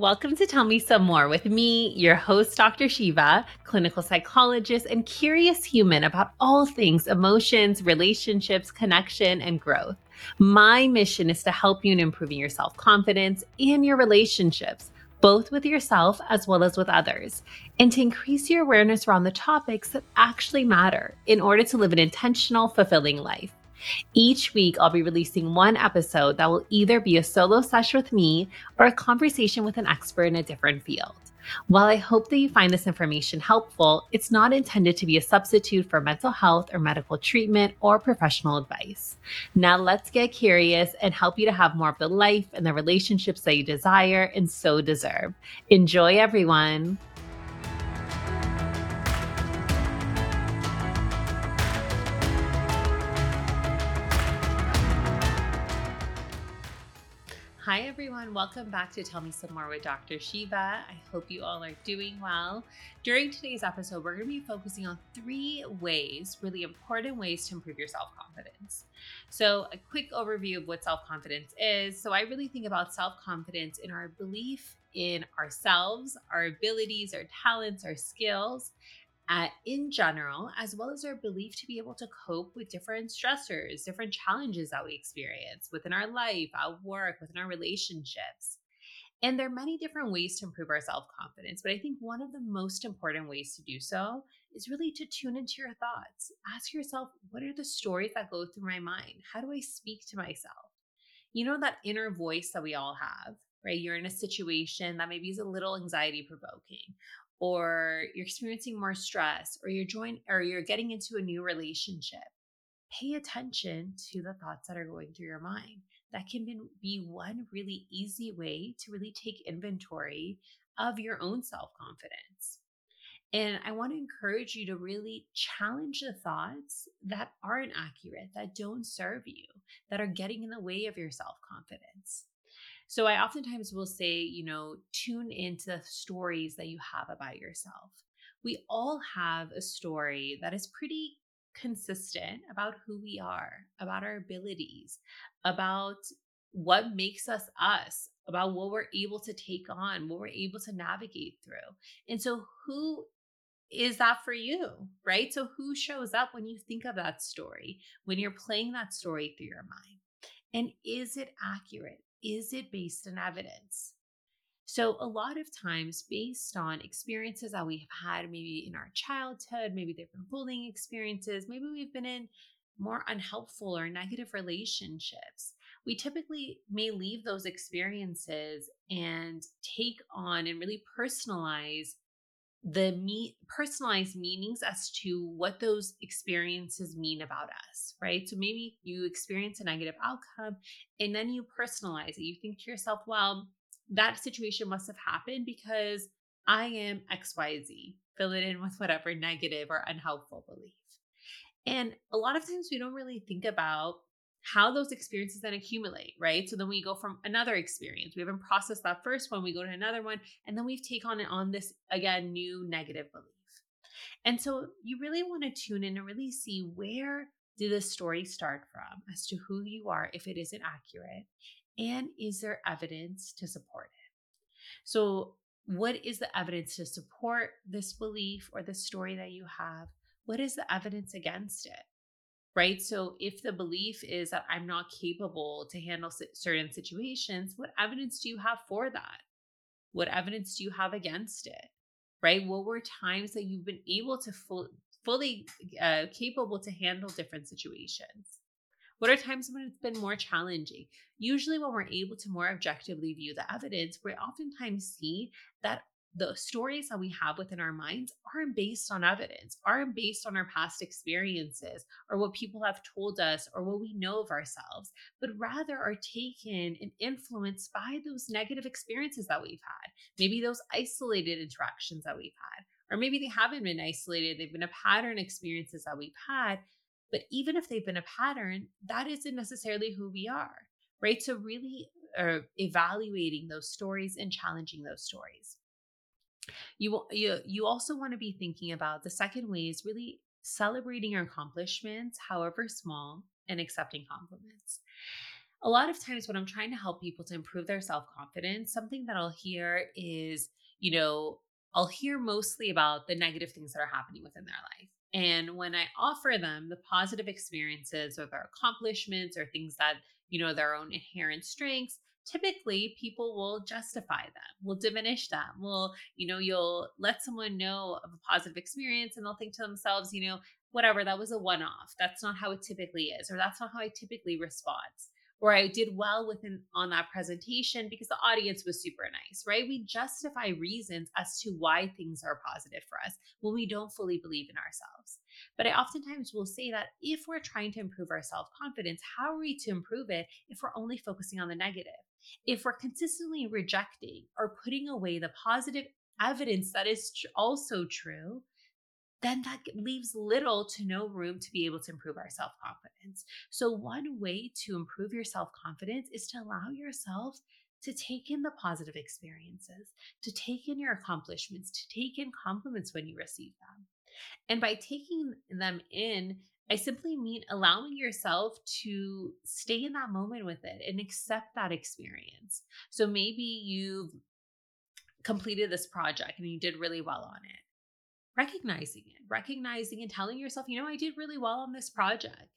Welcome to Tell Me Some More with me, your host, Dr. Sheva, clinical psychologist and curious human about all things emotions, relationships, connection, and growth. My mission is to help you in improving your self confidence and your relationships, both with yourself as well as with others, and to increase your awareness around the topics that actually matter in order to live an intentional, fulfilling life. Each week, I'll be releasing one episode that will either be a solo session with me or a conversation with an expert in a different field. While I hope that you find this information helpful, it's not intended to be a substitute for mental health or medical treatment or professional advice. Now, let's get curious and help you to have more of the life and the relationships that you desire and so deserve. Enjoy, everyone. Hi, everyone. Welcome back to Tell Me Some More with Dr. Sheva. I hope you all are doing well. During today's episode, we're going to be focusing on three ways, really important ways to improve your self confidence. So, a quick overview of what self confidence is. So, I really think about self confidence in our belief in ourselves, our abilities, our talents, our skills, uh, in general, as well as our belief to be able to cope with different stressors, different challenges that we experience within our life, at work, within our relationships. And there are many different ways to improve our self confidence, but I think one of the most important ways to do so is really to tune into your thoughts. Ask yourself, what are the stories that go through my mind? How do I speak to myself? You know, that inner voice that we all have, right? You're in a situation that maybe is a little anxiety provoking, or you're experiencing more stress or you're join or you're getting into a new relationship pay attention to the thoughts that are going through your mind. That can be one really easy way to really take inventory of your own self-confidence. And i want to encourage you to really challenge the thoughts that aren't accurate that don't serve you that are getting in the way of your self-confidence so I oftentimes will say, you know, tune into the stories that you have about yourself. We all have a story that is pretty consistent about who we are, about our abilities, about what makes us us, about what we're able to take on, what we're able to navigate through. And so, who is that for you, right? So, who shows up when you think of that story, when you're playing that story through your mind? And is it accurate? Is it based on evidence? So, a lot of times, based on experiences that we've had, maybe in our childhood, maybe they've been bullying experiences, maybe we've been in more unhelpful or negative relationships, we typically may leave those experiences and take on and really personalize the me- personalized meanings as to what those experiences mean about us, right? So maybe you experience a negative outcome and then you personalize it. You think to yourself, well, that situation must have happened because I am XYZ. Fill it in with whatever negative or unhelpful belief. And a lot of times we don't really think about how those experiences then accumulate, right? So then we go from another experience. We haven't processed that first one, we go to another one, and then we've taken on on this again new negative belief. And so you really want to tune in and really see where did the story start from as to who you are if it isn't accurate and is there evidence to support it. So what is the evidence to support this belief or the story that you have? What is the evidence against it? Right? So if the belief is that I'm not capable to handle certain situations, what evidence do you have for that? What evidence do you have against it? Right? What were times that you've been able to full, fully uh, capable to handle different situations? What are times when it's been more challenging? Usually, when we're able to more objectively view the evidence, we oftentimes see that the stories that we have within our minds aren't based on evidence, aren't based on our past experiences or what people have told us or what we know of ourselves, but rather are taken and influenced by those negative experiences that we've had. Maybe those isolated interactions that we've had, or maybe they haven't been isolated, they've been a pattern experiences that we've had. But even if they've been a pattern, that isn't necessarily who we are, right? So, really uh, evaluating those stories and challenging those stories. You you you also want to be thinking about the second way is really celebrating your accomplishments, however small, and accepting compliments. A lot of times when I'm trying to help people to improve their self confidence, something that I'll hear is, you know, I'll hear mostly about the negative things that are happening within their life. And when I offer them the positive experiences or their accomplishments or things that, you know, their own inherent strengths, typically people will justify them, will diminish them, will, you know, you'll let someone know of a positive experience and they'll think to themselves, you know, whatever, that was a one off. That's not how it typically is, or that's not how I typically respond or I did well within on that presentation because the audience was super nice, right? We justify reasons as to why things are positive for us when we don't fully believe in ourselves. But I oftentimes will say that if we're trying to improve our self confidence, how are we to improve it if we're only focusing on the negative? If we're consistently rejecting or putting away the positive evidence that is also true, then that leaves little to no room to be able to improve our self confidence. So, one way to improve your self confidence is to allow yourself to take in the positive experiences, to take in your accomplishments, to take in compliments when you receive them. And by taking them in, I simply mean allowing yourself to stay in that moment with it and accept that experience. So maybe you've completed this project and you did really well on it recognizing it, recognizing and telling yourself, you know, I did really well on this project.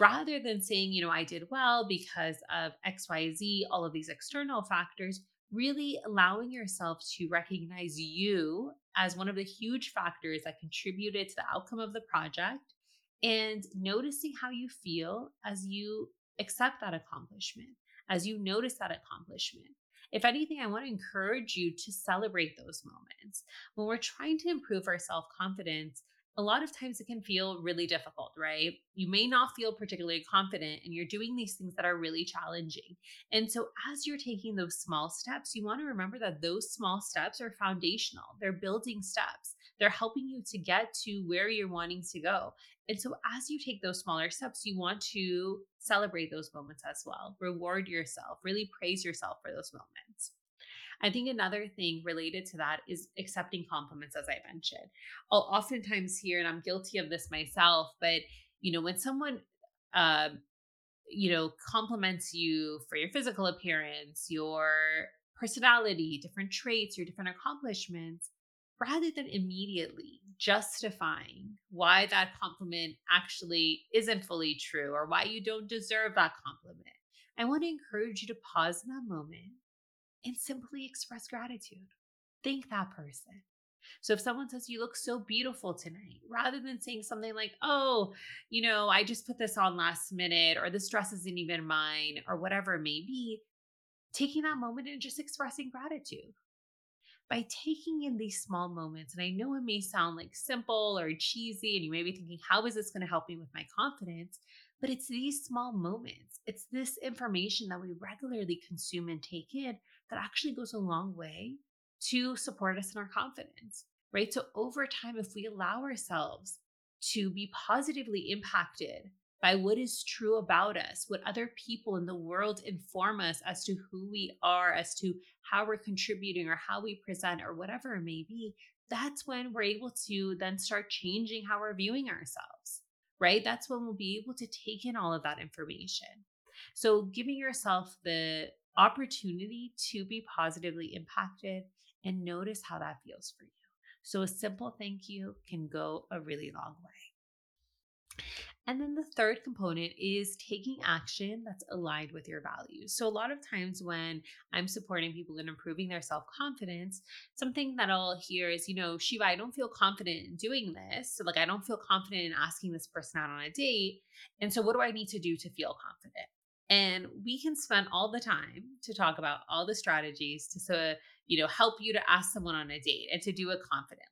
Rather than saying, you know, I did well because of XYZ, all of these external factors, really allowing yourself to recognize you as one of the huge factors that contributed to the outcome of the project and noticing how you feel as you accept that accomplishment, as you notice that accomplishment. If anything, I want to encourage you to celebrate those moments. When we're trying to improve our self confidence, a lot of times it can feel really difficult, right? You may not feel particularly confident and you're doing these things that are really challenging. And so, as you're taking those small steps, you want to remember that those small steps are foundational, they're building steps. They're helping you to get to where you're wanting to go. And so, as you take those smaller steps, you want to celebrate those moments as well. Reward yourself, really praise yourself for those moments. I think another thing related to that is accepting compliments, as I mentioned. I'll oftentimes hear, and I'm guilty of this myself, but you know, when someone, uh, you know, compliments you for your physical appearance, your personality, different traits, your different accomplishments, rather than immediately justifying why that compliment actually isn't fully true or why you don't deserve that compliment, I want to encourage you to pause in that moment and simply express gratitude. Thank that person. So if someone says you look so beautiful tonight, rather than saying something like, "Oh, you know, I just put this on last minute or this dress isn't even mine or whatever it may be, taking that moment and just expressing gratitude by taking in these small moments. And I know it may sound like simple or cheesy, and you may be thinking, how is this going to help me with my confidence? But it's these small moments, it's this information that we regularly consume and take in that actually goes a long way to support us in our confidence, right? So over time, if we allow ourselves to be positively impacted by what is true about us, what other people in the world inform us as to who we are, as to how we're contributing or how we present or whatever it may be, that's when we're able to then start changing how we're viewing ourselves, right? That's when we'll be able to take in all of that information. So, giving yourself the opportunity to be positively impacted and notice how that feels for you. So, a simple thank you can go a really long way. And then the third component is taking action that's aligned with your values. So, a lot of times when I'm supporting people in improving their self confidence, something that I'll hear is, you know, Sheva, I don't feel confident in doing this. So, like, I don't feel confident in asking this person out on a date. And so, what do I need to do to feel confident? And we can spend all the time to talk about all the strategies to, so, you know, help you to ask someone on a date and to do it confidently.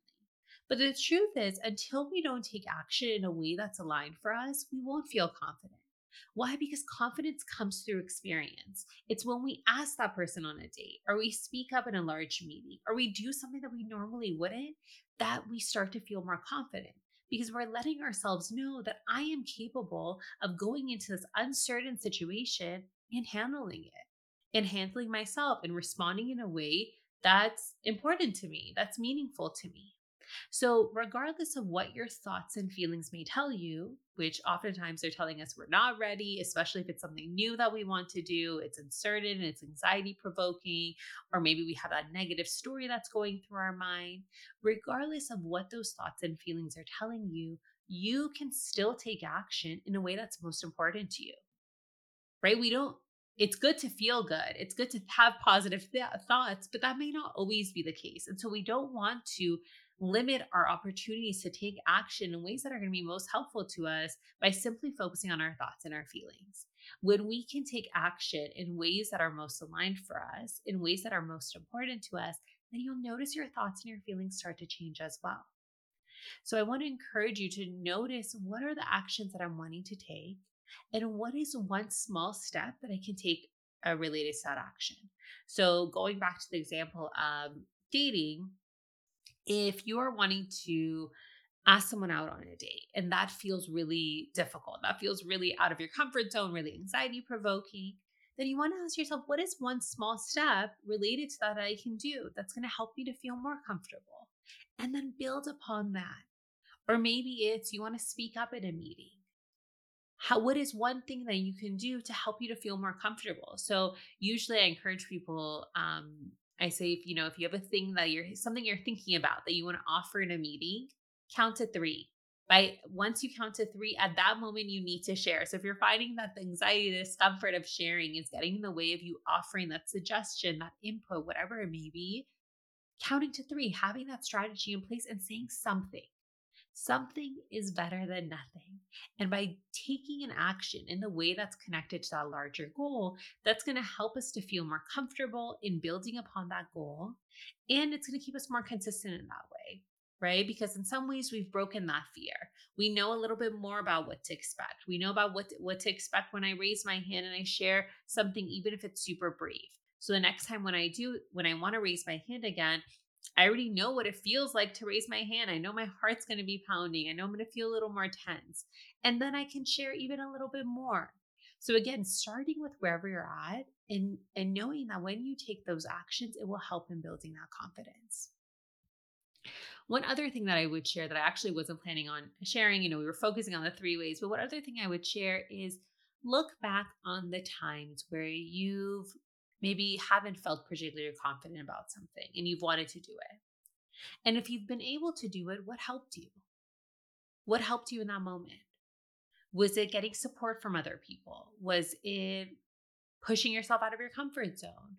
But the truth is, until we don't take action in a way that's aligned for us, we won't feel confident. Why? Because confidence comes through experience. It's when we ask that person on a date, or we speak up in a large meeting, or we do something that we normally wouldn't, that we start to feel more confident because we're letting ourselves know that I am capable of going into this uncertain situation and handling it, and handling myself and responding in a way that's important to me, that's meaningful to me. So, regardless of what your thoughts and feelings may tell you, which oftentimes they're telling us we're not ready, especially if it's something new that we want to do, it's uncertain, it's anxiety provoking, or maybe we have that negative story that's going through our mind, regardless of what those thoughts and feelings are telling you, you can still take action in a way that's most important to you. Right? We don't it's good to feel good. It's good to have positive th- thoughts, but that may not always be the case. And so we don't want to limit our opportunities to take action in ways that are going to be most helpful to us by simply focusing on our thoughts and our feelings. When we can take action in ways that are most aligned for us, in ways that are most important to us, then you'll notice your thoughts and your feelings start to change as well. So I want to encourage you to notice what are the actions that I'm wanting to take and what is one small step that I can take uh, related to that action. So going back to the example of dating, if you are wanting to ask someone out on a date and that feels really difficult, that feels really out of your comfort zone, really anxiety provoking, then you want to ask yourself, what is one small step related to that I can do that's going to help me to feel more comfortable? And then build upon that. Or maybe it's you want to speak up at a meeting. How, what is one thing that you can do to help you to feel more comfortable? So usually I encourage people um, I say, if you know, if you have a thing that you're something you're thinking about that you want to offer in a meeting, count to three. By once you count to three, at that moment you need to share. So if you're finding that the anxiety, the discomfort of sharing is getting in the way of you offering that suggestion, that input, whatever it may be, counting to three, having that strategy in place and saying something. Something is better than nothing. And by taking an action in the way that's connected to that larger goal, that's going to help us to feel more comfortable in building upon that goal. And it's going to keep us more consistent in that way, right? Because in some ways we've broken that fear. We know a little bit more about what to expect. We know about what to, what to expect when I raise my hand and I share something, even if it's super brief. So the next time when I do, when I want to raise my hand again, I already know what it feels like to raise my hand. I know my heart's going to be pounding. I know I'm going to feel a little more tense. And then I can share even a little bit more. So again, starting with wherever you're at and and knowing that when you take those actions, it will help in building that confidence. One other thing that I would share that I actually wasn't planning on sharing, you know, we were focusing on the three ways, but one other thing I would share is look back on the times where you've maybe haven't felt particularly confident about something and you've wanted to do it. And if you've been able to do it, what helped you? What helped you in that moment? Was it getting support from other people? Was it pushing yourself out of your comfort zone?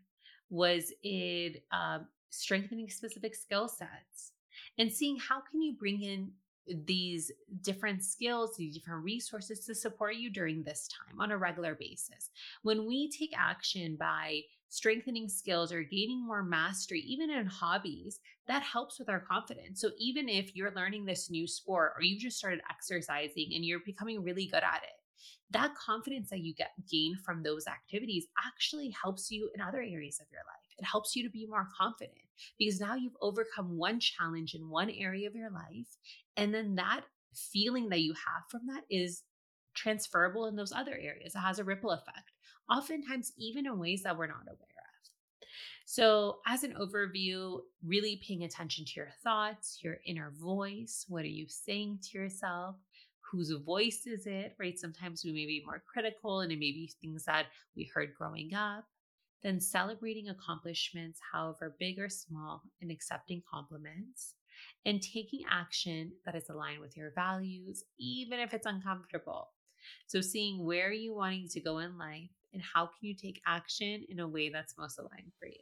Was it um, strengthening specific skill sets? And seeing how can you bring in these different skills, these different resources to support you during this time on a regular basis. When we take action by strengthening skills or gaining more mastery, even in hobbies, that helps with our confidence. So, even if you're learning this new sport or you've just started exercising and you're becoming really good at it, that confidence that you get gain from those activities actually helps you in other areas of your life. It helps you to be more confident because now you've overcome one challenge in one area of your life. And then that feeling that you have from that is transferable in those other areas. It has a ripple effect, oftentimes, even in ways that we're not aware of. So, as an overview, really paying attention to your thoughts, your inner voice. What are you saying to yourself? Whose voice is it, right? Sometimes we may be more critical and it may be things that we heard growing up then celebrating accomplishments, however big or small, and accepting compliments, and taking action that is aligned with your values, even if it's uncomfortable. So, seeing where you're wanting to go in life and how can you take action in a way that's most aligned for you.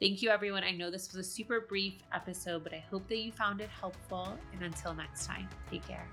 Thank you, everyone. I know this was a super brief episode, but I hope that you found it helpful. And until next time, take care.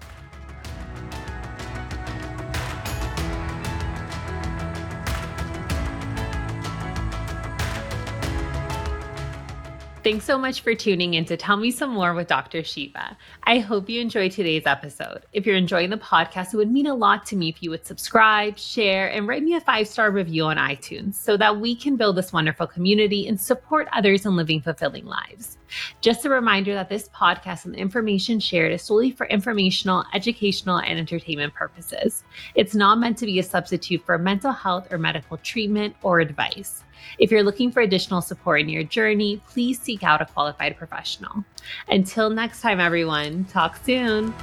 Thanks so much for tuning in to Tell Me Some More with Dr. Sheva. I hope you enjoyed today's episode. If you're enjoying the podcast, it would mean a lot to me if you would subscribe, share, and write me a five star review on iTunes so that we can build this wonderful community and support others in living fulfilling lives. Just a reminder that this podcast and the information shared is solely for informational, educational, and entertainment purposes. It's not meant to be a substitute for mental health or medical treatment or advice. If you're looking for additional support in your journey, please seek out a qualified professional. Until next time, everyone, talk soon.